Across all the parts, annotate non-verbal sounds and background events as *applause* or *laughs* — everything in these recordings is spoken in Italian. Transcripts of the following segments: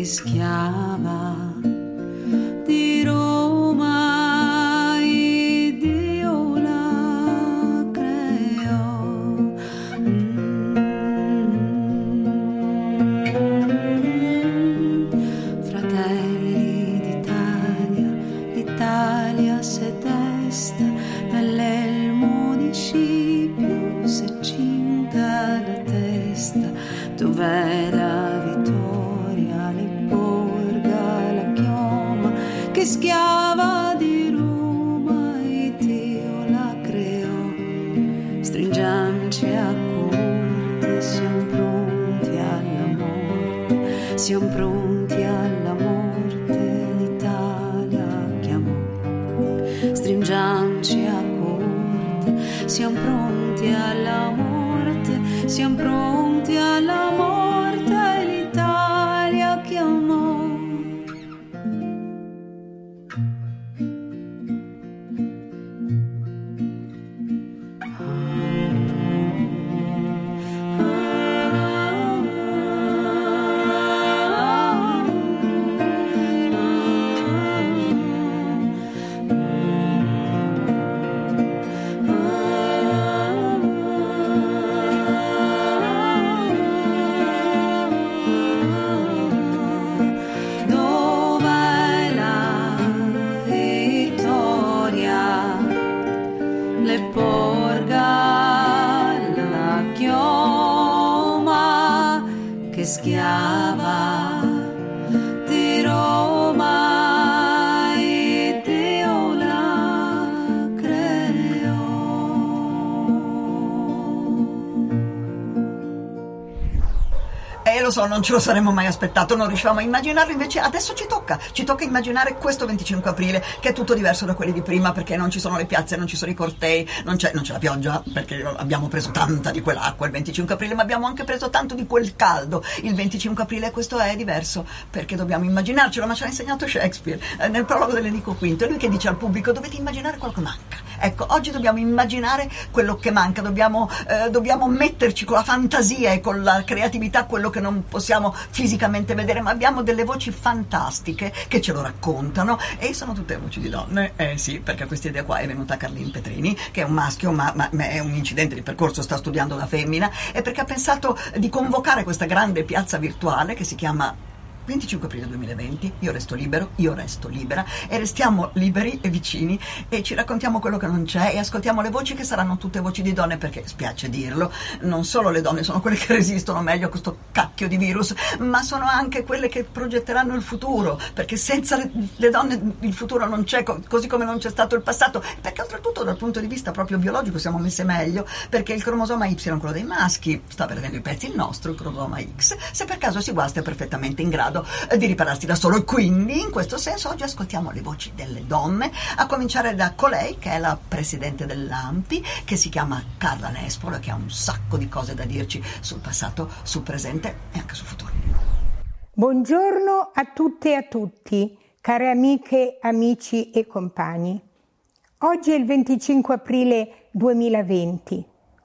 risquear. siempre lo so, non ce lo saremmo mai aspettato, non riuscivamo a immaginarlo, invece adesso ci tocca, ci tocca immaginare questo 25 aprile, che è tutto diverso da quelli di prima, perché non ci sono le piazze, non ci sono i cortei, non c'è, non c'è la pioggia, perché abbiamo preso tanta di quell'acqua il 25 aprile, ma abbiamo anche preso tanto di quel caldo il 25 aprile questo è diverso, perché dobbiamo immaginarcelo, ma ce l'ha insegnato Shakespeare eh, nel prologo dell'Enrico V, è lui che dice al pubblico dovete immaginare quello che manca. Ecco, oggi dobbiamo immaginare quello che manca, dobbiamo, eh, dobbiamo metterci con la fantasia e con la creatività quello che non possiamo fisicamente vedere, ma abbiamo delle voci fantastiche che ce lo raccontano e sono tutte voci di donne. Eh sì, perché questa idea qua è venuta a Carlin Petrini, che è un maschio, ma, ma, ma è un incidente di percorso, sta studiando da femmina, e perché ha pensato di convocare questa grande piazza virtuale che si chiama 25 aprile 2020, io resto libero, io resto libera e restiamo liberi e vicini e ci raccontiamo quello che non c'è e ascoltiamo le voci che saranno tutte voci di donne perché spiace dirlo, non solo le donne sono quelle che *laughs* resistono meglio a questo cacchio di virus, ma sono anche quelle che progetteranno il futuro, perché senza le, le donne il futuro non c'è, così come non c'è stato il passato, perché oltretutto dal punto di vista proprio biologico siamo messe meglio, perché il cromosoma Y, quello dei maschi, sta perdendo i pezzi il nostro, il cromosoma X, se per caso si guasta è perfettamente in grado grado eh, di ripararsi da solo e quindi in questo senso oggi ascoltiamo le voci delle donne, a cominciare da colei che è la presidente dell'AMPI, che si chiama Carla Nespolo e che ha un sacco di cose da dirci sul passato, sul presente e anche sul futuro. Buongiorno a tutte e a tutti, care amiche, amici e compagni. Oggi è il 25 aprile 2020,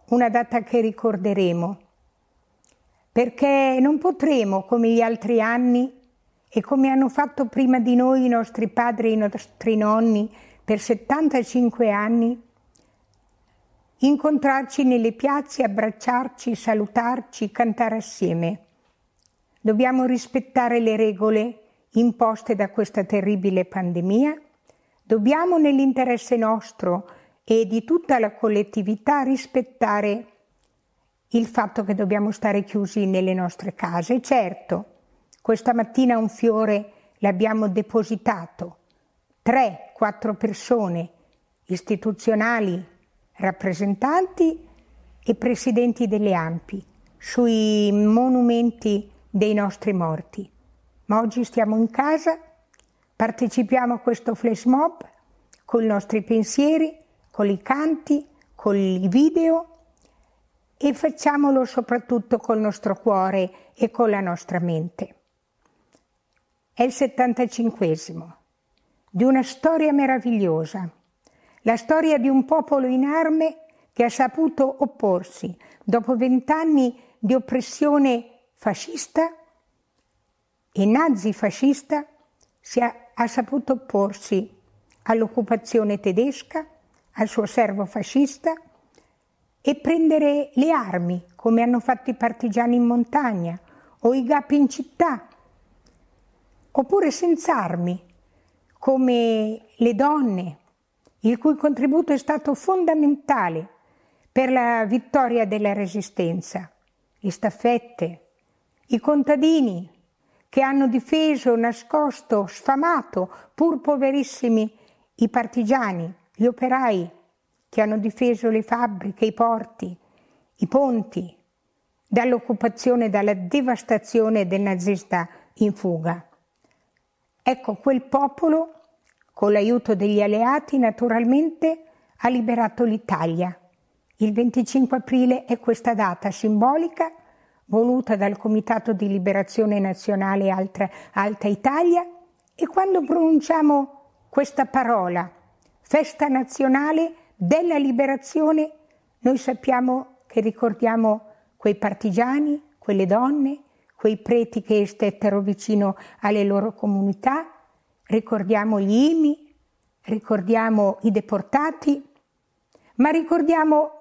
una data che ricorderemo perché non potremo, come gli altri anni e come hanno fatto prima di noi i nostri padri e i nostri nonni per 75 anni, incontrarci nelle piazze, abbracciarci, salutarci, cantare assieme. Dobbiamo rispettare le regole imposte da questa terribile pandemia, dobbiamo nell'interesse nostro e di tutta la collettività rispettare il fatto che dobbiamo stare chiusi nelle nostre case. Certo, questa mattina un fiore l'abbiamo depositato. Tre, quattro persone istituzionali, rappresentanti e presidenti delle AMPI sui monumenti dei nostri morti. Ma oggi stiamo in casa, partecipiamo a questo flash mob con i nostri pensieri, con i canti, con i video e facciamolo soprattutto col nostro cuore e con la nostra mente. è il 75 di una storia meravigliosa, la storia di un popolo inerme che ha saputo opporsi dopo vent'anni di oppressione fascista e nazifascista, si ha, ha saputo opporsi all'occupazione tedesca, al suo servo fascista e prendere le armi come hanno fatto i partigiani in montagna o i gapi in città, oppure senza armi come le donne, il cui contributo è stato fondamentale per la vittoria della resistenza, le staffette, i contadini che hanno difeso, nascosto, sfamato, pur poverissimi, i partigiani, gli operai che hanno difeso le fabbriche, i porti, i ponti, dall'occupazione, dalla devastazione del nazista in fuga. Ecco, quel popolo, con l'aiuto degli alleati, naturalmente ha liberato l'Italia. Il 25 aprile è questa data simbolica voluta dal Comitato di Liberazione Nazionale Alta, Alta Italia e quando pronunciamo questa parola, festa nazionale della liberazione, noi sappiamo che ricordiamo quei partigiani, quelle donne, quei preti che stettero vicino alle loro comunità, ricordiamo gli imi, ricordiamo i deportati, ma ricordiamo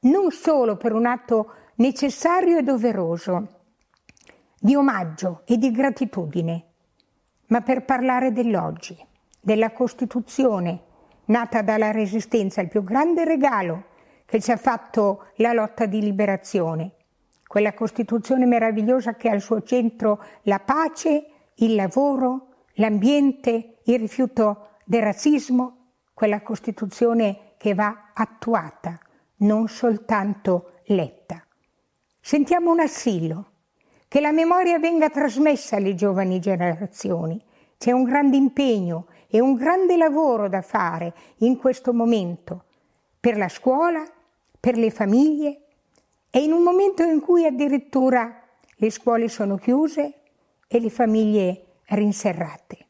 non solo per un atto necessario e doveroso di omaggio e di gratitudine, ma per parlare dell'oggi, della Costituzione nata dalla Resistenza, il più grande regalo che ci ha fatto la lotta di liberazione quella Costituzione meravigliosa che ha al suo centro la pace, il lavoro, l'ambiente, il rifiuto del razzismo, quella Costituzione che va attuata, non soltanto letta. Sentiamo un assillo, che la memoria venga trasmessa alle giovani generazioni. C'è un grande impegno e un grande lavoro da fare in questo momento per la scuola, per le famiglie, e in un momento in cui addirittura le scuole sono chiuse e le famiglie rinserrate.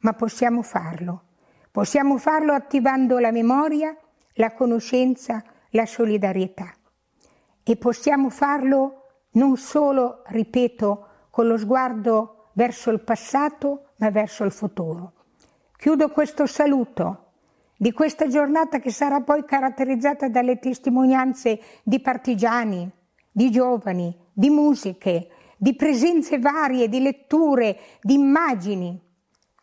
Ma possiamo farlo. Possiamo farlo attivando la memoria, la conoscenza, la solidarietà. E possiamo farlo non solo, ripeto, con lo sguardo verso il passato, ma verso il futuro. Chiudo questo saluto di questa giornata che sarà poi caratterizzata dalle testimonianze di partigiani, di giovani, di musiche, di presenze varie, di letture, di immagini.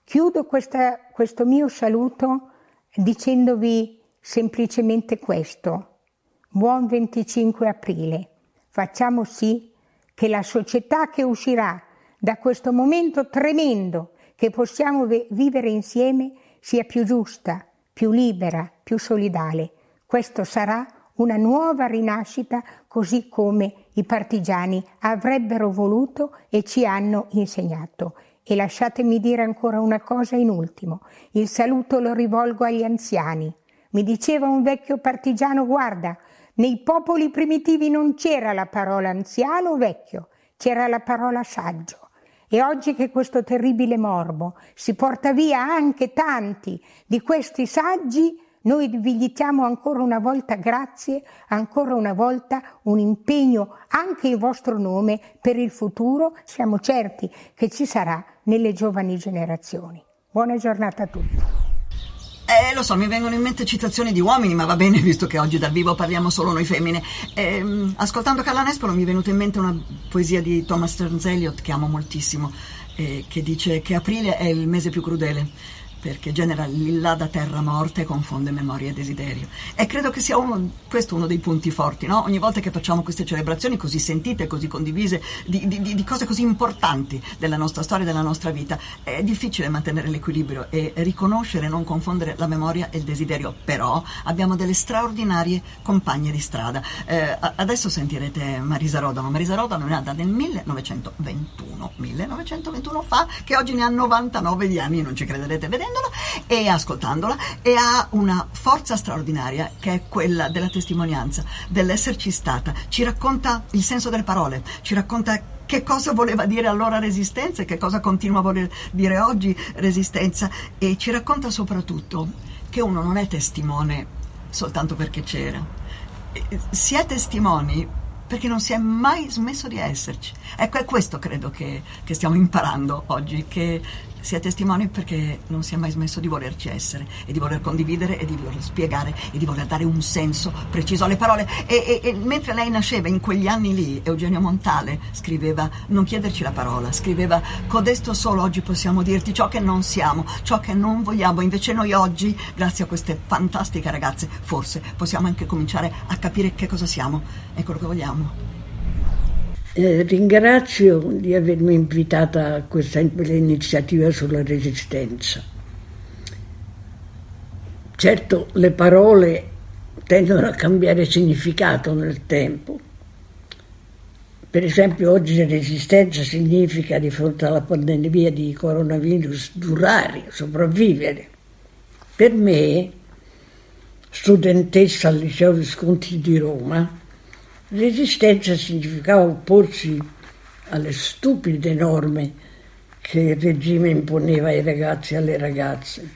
Chiudo questa, questo mio saluto dicendovi semplicemente questo. Buon 25 aprile. Facciamo sì che la società che uscirà da questo momento tremendo che possiamo vivere insieme sia più giusta, più libera, più solidale. Questo sarà una nuova rinascita così come i partigiani avrebbero voluto e ci hanno insegnato. E lasciatemi dire ancora una cosa in ultimo. Il saluto lo rivolgo agli anziani. Mi diceva un vecchio partigiano, guarda, nei popoli primitivi non c'era la parola anziano o vecchio, c'era la parola saggio. E oggi che questo terribile morbo si porta via anche tanti di questi saggi, noi vi diciamo ancora una volta grazie, ancora una volta un impegno anche in vostro nome per il futuro. Siamo certi che ci sarà nelle giovani generazioni. Buona giornata a tutti. Eh, lo so, mi vengono in mente citazioni di uomini, ma va bene, *laughs* visto che oggi dal vivo parliamo solo noi femmine. Eh, ascoltando Carla Nespolo mi è venuta in mente una poesia di Thomas Stearns Eliot che amo moltissimo, eh, che dice che aprile è il mese più crudele perché genera l'illada terra morta e confonde memoria e desiderio. E credo che sia uno, questo uno dei punti forti, no? Ogni volta che facciamo queste celebrazioni così sentite, così condivise, di, di, di cose così importanti della nostra storia e della nostra vita, è difficile mantenere l'equilibrio e riconoscere, non confondere la memoria e il desiderio. Però abbiamo delle straordinarie compagne di strada. Eh, adesso sentirete Marisa Rodano. Marisa Rodano è nata nel 1921, 1921 fa, che oggi ne ha 99 di anni, non ci crederete vedendo vedendola e ascoltandola e ha una forza straordinaria che è quella della testimonianza, dell'esserci stata. Ci racconta il senso delle parole, ci racconta che cosa voleva dire allora resistenza e che cosa continua a voler dire oggi resistenza e ci racconta soprattutto che uno non è testimone soltanto perché c'era, si è testimoni perché non si è mai smesso di esserci. Ecco, è questo credo che, che stiamo imparando oggi, che si è testimoni perché non si è mai smesso di volerci essere e di voler condividere e di voler spiegare e di voler dare un senso preciso alle parole. E, e, e mentre lei nasceva in quegli anni lì, Eugenio Montale scriveva non chiederci la parola, scriveva codesto solo oggi possiamo dirti ciò che non siamo, ciò che non vogliamo. Invece noi oggi, grazie a queste fantastiche ragazze, forse possiamo anche cominciare a capire che cosa siamo e quello che vogliamo. Eh, ringrazio di avermi invitata a questa iniziativa sulla resistenza. Certo, le parole tendono a cambiare significato nel tempo. Per esempio, oggi resistenza significa di fronte alla pandemia di coronavirus durare, sopravvivere. Per me, studentessa al liceo Visconti di Roma, Resistenza significava opporsi alle stupide norme che il regime imponeva ai ragazzi e alle ragazze.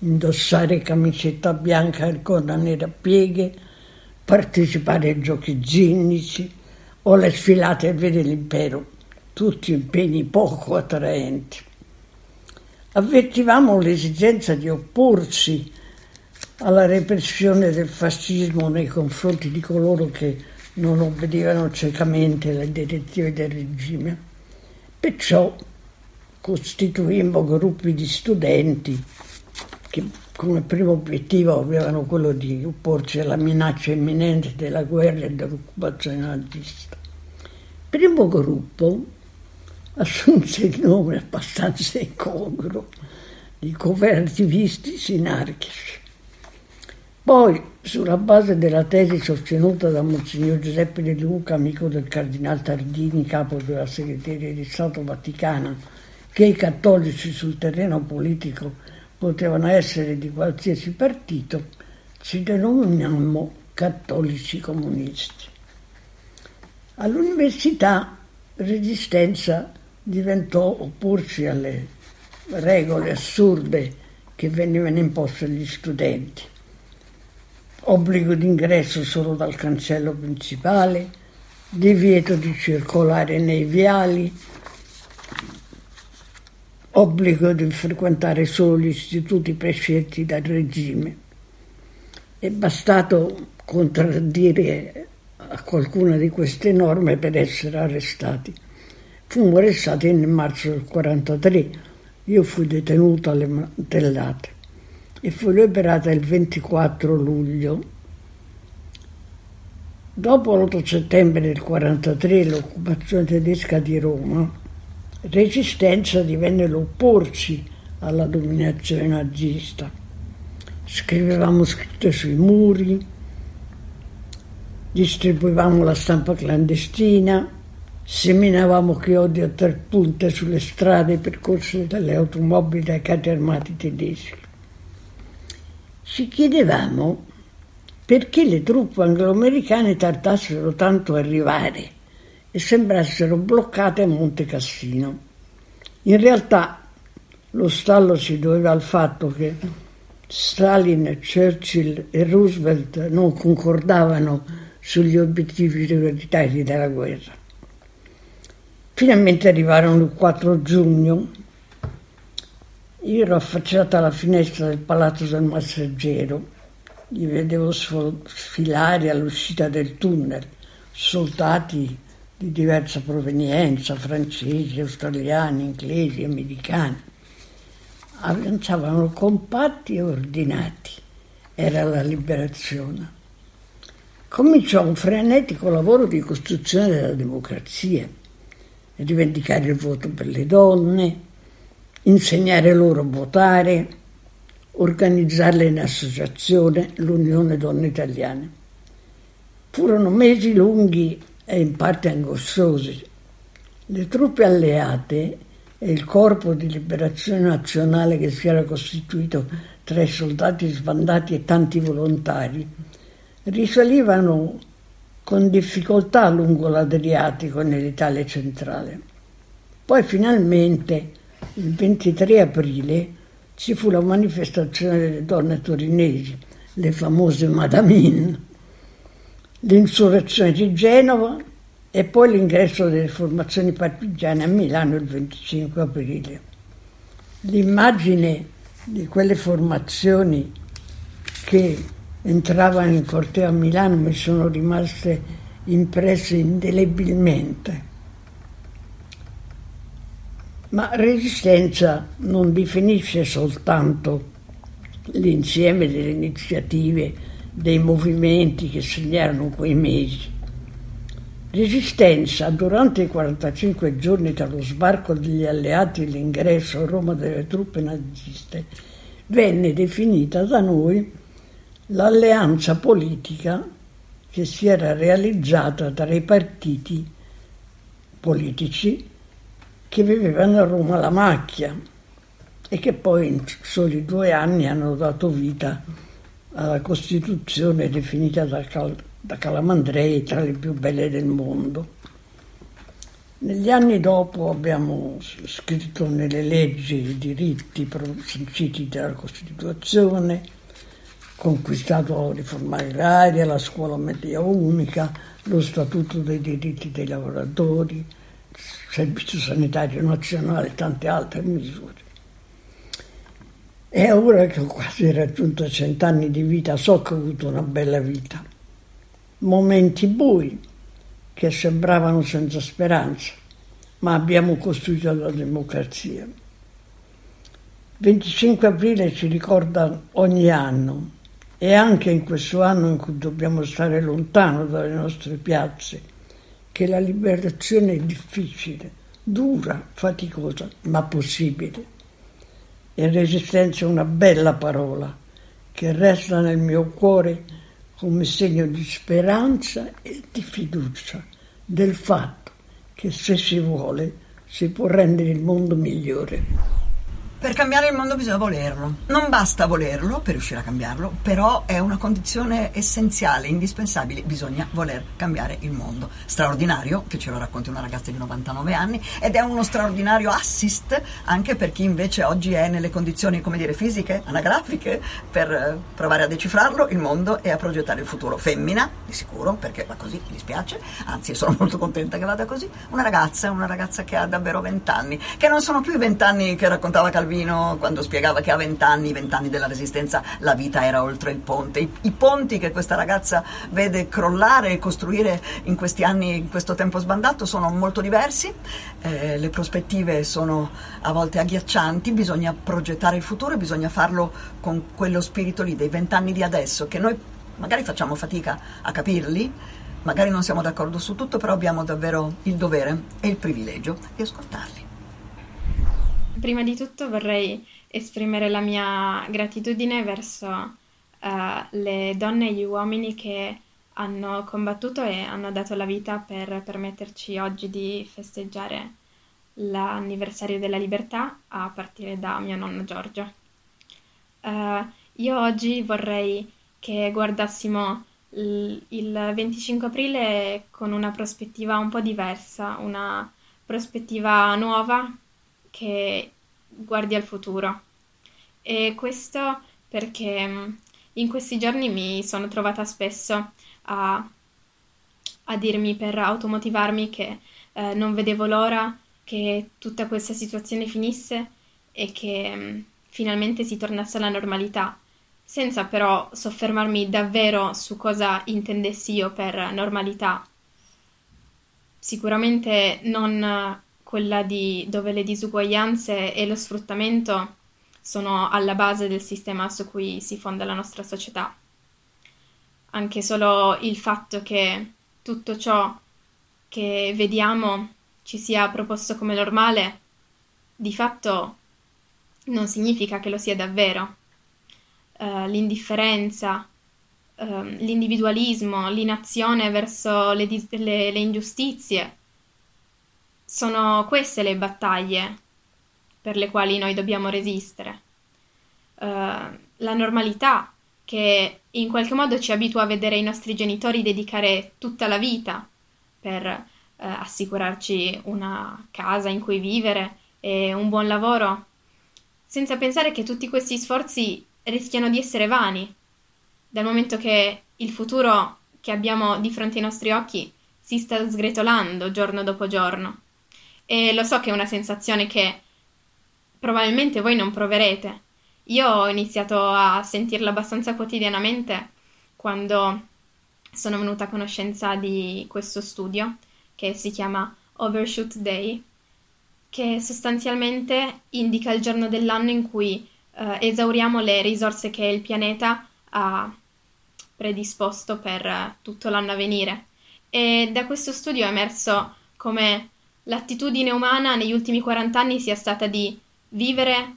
Indossare camicetta bianca e coda nera a pieghe, partecipare ai giochi ginnici o alle sfilate a vedere l'impero, tutti impegni poco attraenti. Avvertivamo l'esigenza di opporsi alla repressione del fascismo nei confronti di coloro che non obbedivano ciecamente alle direttive del regime. Perciò costituimmo gruppi di studenti che come primo obiettivo avevano quello di opporsi alla minaccia imminente della guerra e dell'occupazione nazista. Il primo gruppo assunse il nome abbastanza incongruo di cooperativisti sinarchici poi, sulla base della tesi sostenuta da Monsignor Giuseppe De Luca, amico del Cardinal Tardini, capo della segreteria di Stato Vaticano, che i cattolici sul terreno politico potevano essere di qualsiasi partito, ci denominiamo cattolici comunisti. All'università Resistenza diventò opporsi alle regole assurde che venivano imposte agli studenti obbligo d'ingresso solo dal cancello principale, divieto di circolare nei viali, obbligo di frequentare solo gli istituti prescelti dal regime. È bastato contraddire a qualcuna di queste norme per essere arrestati. Fummo arrestati nel marzo del 1943. Io fui detenuto alle mantellate e fu liberata il 24 luglio. Dopo l'8 settembre del 1943 l'occupazione tedesca di Roma, Resistenza divenne l'opporsi alla dominazione nazista. Scrivevamo scritte sui muri, distribuivamo la stampa clandestina, seminavamo chiodi a tre punte sulle strade percorse dalle automobili dai carri armati tedeschi ci chiedevamo perché le truppe anglo-americane tardassero tanto a arrivare e sembrassero bloccate a Monte Cassino. In realtà lo stallo si doveva al fatto che Stalin, Churchill e Roosevelt non concordavano sugli obiettivi prioritari della guerra. Finalmente arrivarono il 4 giugno io ero affacciata alla finestra del palazzo del Massaggero, li vedevo sfilare all'uscita del tunnel, soldati di diversa provenienza, francesi, australiani, inglesi, americani. Avanzavano compatti e ordinati. Era la liberazione. Cominciò un frenetico lavoro di costruzione della democrazia, rivendicare il voto per le donne, insegnare loro a votare, organizzarle in associazione l'Unione Donne Italiane. Furono mesi lunghi e in parte angosciosi. Le truppe alleate e il corpo di liberazione nazionale che si era costituito tra i soldati sbandati e tanti volontari risalivano con difficoltà lungo l'Adriatico nell'Italia centrale. Poi finalmente il 23 aprile ci fu la manifestazione delle donne torinesi, le famose Madamin, l'insurrezione di Genova e poi l'ingresso delle formazioni partigiane a Milano il 25 aprile. L'immagine di quelle formazioni che entravano in corteo a Milano mi sono rimaste impresse indelebilmente. Ma resistenza non definisce soltanto l'insieme delle iniziative, dei movimenti che segnarono quei mesi. Resistenza durante i 45 giorni dallo sbarco degli alleati e l'ingresso a Roma delle truppe naziste venne definita da noi l'alleanza politica che si era realizzata tra i partiti politici che vivevano a Roma la macchia e che poi in soli due anni hanno dato vita alla Costituzione definita da, Cal- da Calamandrei tra le più belle del mondo. Negli anni dopo abbiamo scritto nelle leggi i diritti sanciti dalla Costituzione, conquistato la riforma agraria, la scuola media unica, lo statuto dei diritti dei lavoratori, servizio sanitario nazionale e tante altre misure. E ora che ho quasi raggiunto cent'anni di vita so che ho avuto una bella vita. Momenti bui che sembravano senza speranza, ma abbiamo costruito la democrazia. 25 aprile ci ricorda ogni anno e anche in questo anno in cui dobbiamo stare lontano dalle nostre piazze, che la liberazione è difficile, dura, faticosa, ma possibile. E resistenza è una bella parola che resta nel mio cuore come segno di speranza e di fiducia del fatto che se si vuole si può rendere il mondo migliore. Per cambiare il mondo bisogna volerlo. Non basta volerlo per riuscire a cambiarlo, però è una condizione essenziale, indispensabile. Bisogna voler cambiare il mondo. Straordinario, che ce lo racconti una ragazza di 99 anni, ed è uno straordinario assist anche per chi invece oggi è nelle condizioni, come dire, fisiche, anagrafiche, per eh, provare a decifrarlo, il mondo e a progettare il futuro. Femmina, di sicuro, perché va così, mi spiace, anzi sono molto contenta che vada così. Una ragazza, una ragazza che ha davvero 20 anni, che non sono più i 20 anni che raccontava Calvino Calvino quando spiegava che a vent'anni, vent'anni della resistenza, la vita era oltre il ponte. I, I, ponti che questa ragazza vede crollare e costruire in questi anni, in questo tempo sbandato, sono molto diversi, eh, le prospettive sono a volte agghiaccianti, bisogna progettare il futuro e bisogna farlo con quello spirito lì dei vent'anni di adesso, che noi magari facciamo fatica a capirli, magari non siamo d'accordo su tutto, però abbiamo davvero il dovere e il privilegio di ascoltarli. Prima di tutto vorrei esprimere la mia gratitudine verso uh, le donne e gli uomini che hanno combattuto e hanno dato la vita per permetterci oggi di festeggiare l'anniversario della libertà a partire da mio nonno Giorgio. Uh, io oggi vorrei che guardassimo il, il 25 aprile con una prospettiva un po' diversa, una prospettiva nuova che guardi al futuro. E questo perché mm, in questi giorni mi sono trovata spesso a, a dirmi per automotivarmi che eh, non vedevo l'ora che tutta questa situazione finisse e che mh, mm, finalmente si tornasse alla normalità, senza però soffermarmi davvero su cosa intendessi io per normalità. Sicuramente non quella di dove le disuguaglianze e lo sfruttamento sono alla base del sistema su cui si fonda la nostra società. Anche solo il fatto che tutto ciò che vediamo ci sia proposto come normale, di fatto non significa che lo sia davvero. Uh, l'indifferenza, uh, l'individualismo, l'inazione verso le, le, le ingiustizie, sono queste le battaglie per le quali noi dobbiamo resistere. Uh, la normalità che in qualche modo ci abitua a vedere i nostri genitori dedicare tutta la vita per eh, assicurarci una casa in cui vivere e un buon lavoro, senza pensare che tutti questi sforzi rischiano di essere vani, dal momento che il futuro che abbiamo di fronte ai nostri occhi si sta sgretolando giorno dopo giorno. E lo so che è una sensazione che probabilmente voi non proverete. Io ho iniziato a sentirla abbastanza quotidianamente quando sono venuta a conoscenza di questo studio che si chiama Overshoot Day, che sostanzialmente indica il giorno dell'anno in cui eh, esauriamo le risorse che il pianeta ha predisposto per eh, tutto l'anno a venire. E da questo studio è emerso come l'attitudine umana negli ultimi 40 anni sia stata di vivere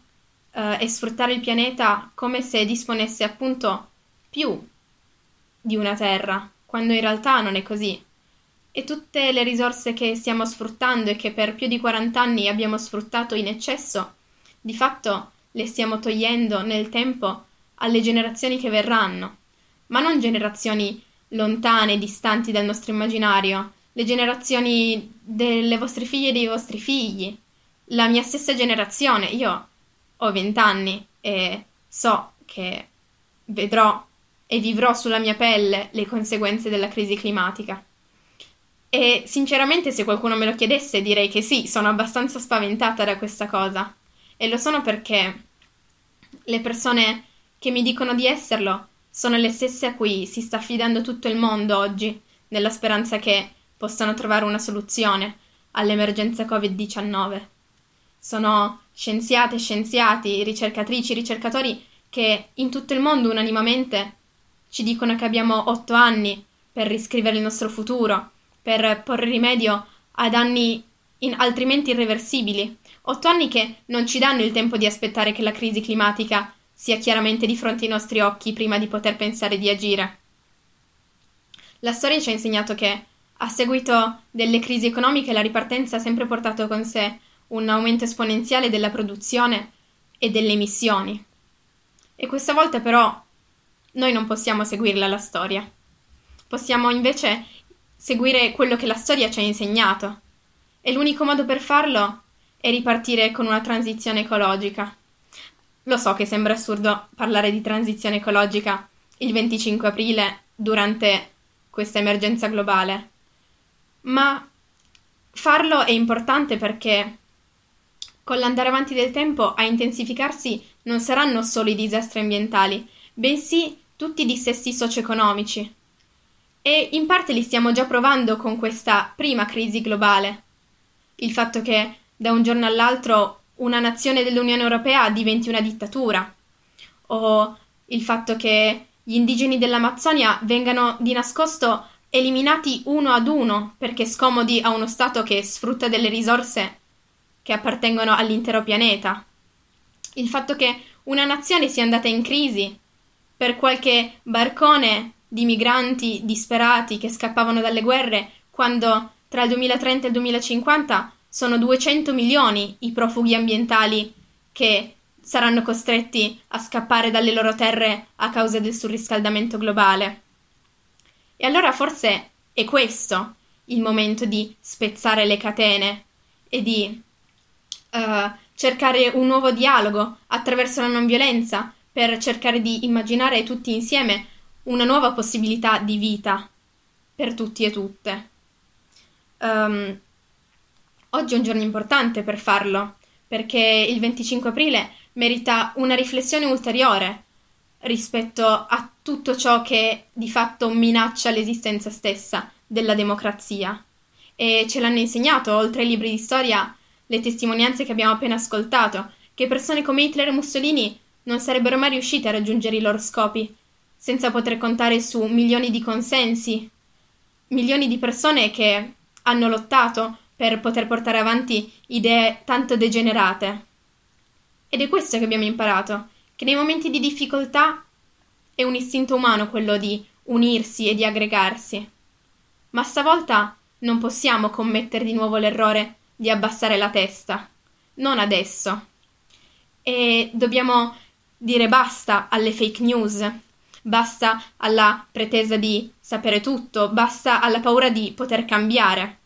eh, e sfruttare il pianeta come se disponesse appunto più di una Terra, quando in realtà non è così. E tutte le risorse che stiamo sfruttando e che per più di 40 anni abbiamo sfruttato in eccesso, di fatto le stiamo togliendo nel tempo alle generazioni che verranno, ma non generazioni lontane, distanti dal nostro immaginario, le generazioni delle vostre figlie e dei vostri figli, la mia stessa generazione. Io ho vent'anni e so che vedrò e vivrò sulla mia pelle le conseguenze della crisi climatica. E sinceramente, se qualcuno me lo chiedesse, direi che sì, sono abbastanza spaventata da questa cosa. E lo sono perché le persone che mi dicono di esserlo sono le stesse a cui si sta affidando tutto il mondo oggi, nella speranza che possano trovare una soluzione all'emergenza Covid-19. Sono scienziate, scienziati, ricercatrici, ricercatori che in tutto il mondo unanimamente ci dicono che abbiamo otto anni per riscrivere il nostro futuro, per porre rimedio a danni in, altrimenti irreversibili. Otto anni che non ci danno il tempo di aspettare che la crisi climatica sia chiaramente di fronte ai nostri occhi prima di poter pensare di agire. La storia ci ha insegnato che, a seguito delle crisi economiche, la ripartenza ha sempre portato con sé un aumento esponenziale della produzione e delle emissioni. E questa volta però noi non possiamo seguirla la storia. Possiamo invece seguire quello che la storia ci ha insegnato. E l'unico modo per farlo è ripartire con una transizione ecologica. Lo so che sembra assurdo parlare di transizione ecologica il 25 aprile durante questa emergenza globale, ma farlo è importante perché con l'andare avanti del tempo a intensificarsi non saranno solo i disastri ambientali, bensì tutti i dissesti socio-economici. E in parte li stiamo già provando con questa prima crisi globale. Il fatto che da un giorno all'altro una nazione dell'Unione Europea diventi una dittatura, o il fatto che gli indigeni dell'Amazzonia vengano di nascosto eliminati uno ad uno perché scomodi a uno Stato che sfrutta delle risorse che appartengono all'intero pianeta. Il fatto che una nazione sia andata in crisi per qualche barcone di migranti disperati che scappavano dalle guerre, quando tra il 2030 e il 2050 sono 200 milioni i profughi ambientali che saranno costretti a scappare dalle loro terre a causa del surriscaldamento globale. E allora forse è questo il momento di spezzare le catene e di uh, cercare un nuovo dialogo attraverso la non violenza per cercare di immaginare tutti insieme una nuova possibilità di vita per tutti e tutte. Um, oggi è un giorno importante per farlo, perché il 25 aprile merita una riflessione ulteriore rispetto a tutto ciò che di fatto minaccia l'esistenza stessa della democrazia. E ce l'hanno insegnato, oltre ai libri di storia, le testimonianze che abbiamo appena ascoltato, che persone come Hitler e Mussolini non sarebbero mai riuscite a raggiungere i loro scopi, senza poter contare su milioni di consensi, milioni di persone che hanno lottato per poter portare avanti idee tanto degenerate. Ed è questo che abbiamo imparato, che nei momenti di difficoltà è un istinto umano quello di unirsi e di aggregarsi. Ma stavolta non possiamo commettere di nuovo l'errore di abbassare la testa. Non adesso. E dobbiamo dire basta alle fake news, basta alla pretesa di sapere tutto, basta alla paura di poter cambiare.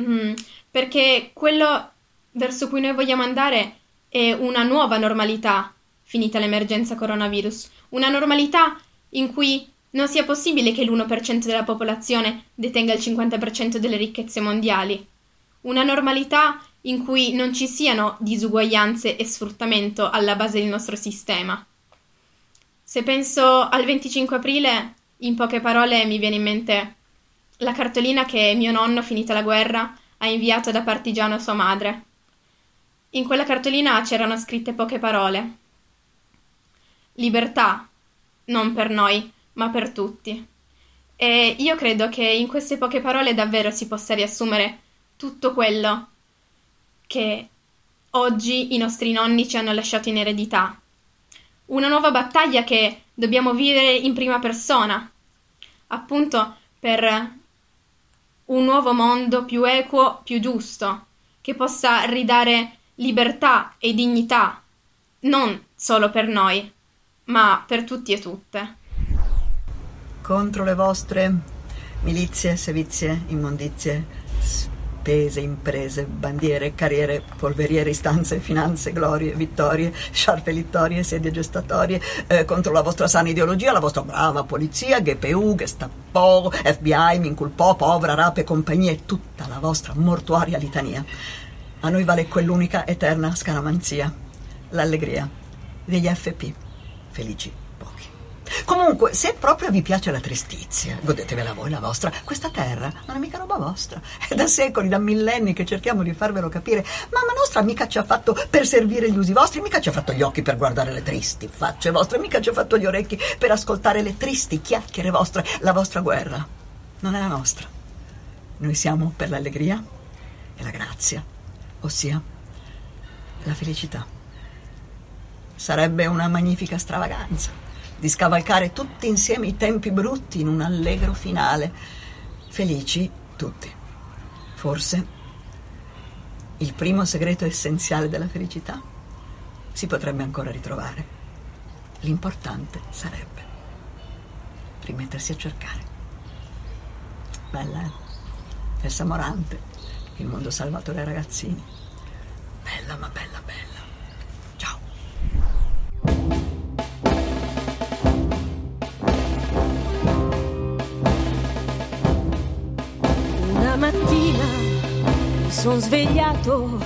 Mm, perché quello verso cui noi vogliamo andare è una nuova normalità, finita l'emergenza coronavirus, una normalità in cui non sia possibile che l'1% della popolazione detenga il 50% delle ricchezze mondiali, una normalità in cui non ci siano disuguaglianze e sfruttamento alla base del nostro sistema. Se penso al 25 aprile, in poche parole mi viene in mente la cartolina che mio nonno, finita la guerra, ha inviato da partigiano a sua madre. In quella cartolina c'erano scritte poche parole. Libertà, non per noi, ma per tutti. E io credo che in queste poche parole davvero si possa riassumere tutto quello che oggi i nostri nonni ci hanno lasciato in eredità. Una nuova battaglia che dobbiamo vivere in prima persona, appunto per un nuovo mondo più equo, più giusto, che possa ridare libertà e dignità, non solo per noi, ma per tutti e tutte. Contro le vostre milizie, sevizie, immondizie, spese, imprese, bandiere, carriere, polveriere, istanze, finanze, glorie, vittorie, sciarpe littorie, sedie gestatorie, eh, contro la vostra sana ideologia, la vostra brava polizia, GPU, Gestapo, FBI, mi inculpò, povera, rape, compagnia e tutta la vostra mortuaria litania. A noi vale quell'unica eterna scaramanzia, l'allegria degli FP, felici Comunque, se proprio vi piace la tristizia, godetevela voi la vostra. Questa terra non è mica roba vostra. È da secoli, da millenni che cerchiamo di farvelo capire. Mamma nostra mica ci ha fatto per servire gli usi vostri, mica ci ha fatto gli occhi per guardare le tristi facce vostre, mica ci ha fatto gli orecchi per ascoltare le tristi chiacchiere vostre. La vostra guerra non è la nostra. Noi siamo per l'allegria e la grazia, ossia la felicità. Sarebbe una magnifica stravaganza di scavalcare tutti insieme i tempi brutti in un allegro finale. Felici tutti. Forse il primo segreto essenziale della felicità si potrebbe ancora ritrovare. L'importante sarebbe rimettersi a cercare. Bella, eh? Elsa Morante, il mondo salvatore ai ragazzini. Bella, ma bella, bella. son svegliato. Oh,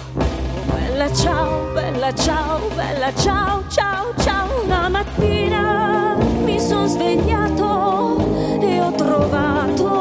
bella ciao, bella ciao, bella ciao, ciao, ciao. Una mattina mi son svegliato e ho trovato